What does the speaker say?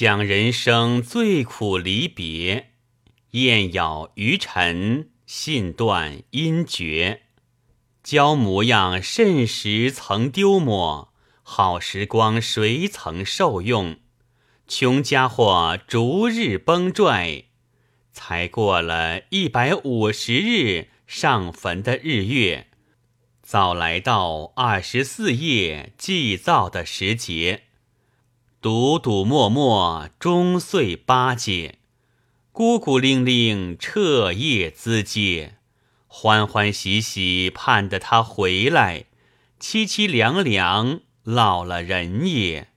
想人生最苦离别，燕咬余尘，信断音绝。娇模样甚时曾丢没？好时光谁曾受用？穷家伙逐日崩拽，才过了一百五十日上坟的日月，早来到二十四夜祭灶的时节。笃笃默默，终岁八戒；孤孤零零，彻夜资戒。欢欢喜喜，盼得他回来；凄凄凉凉，老了人也。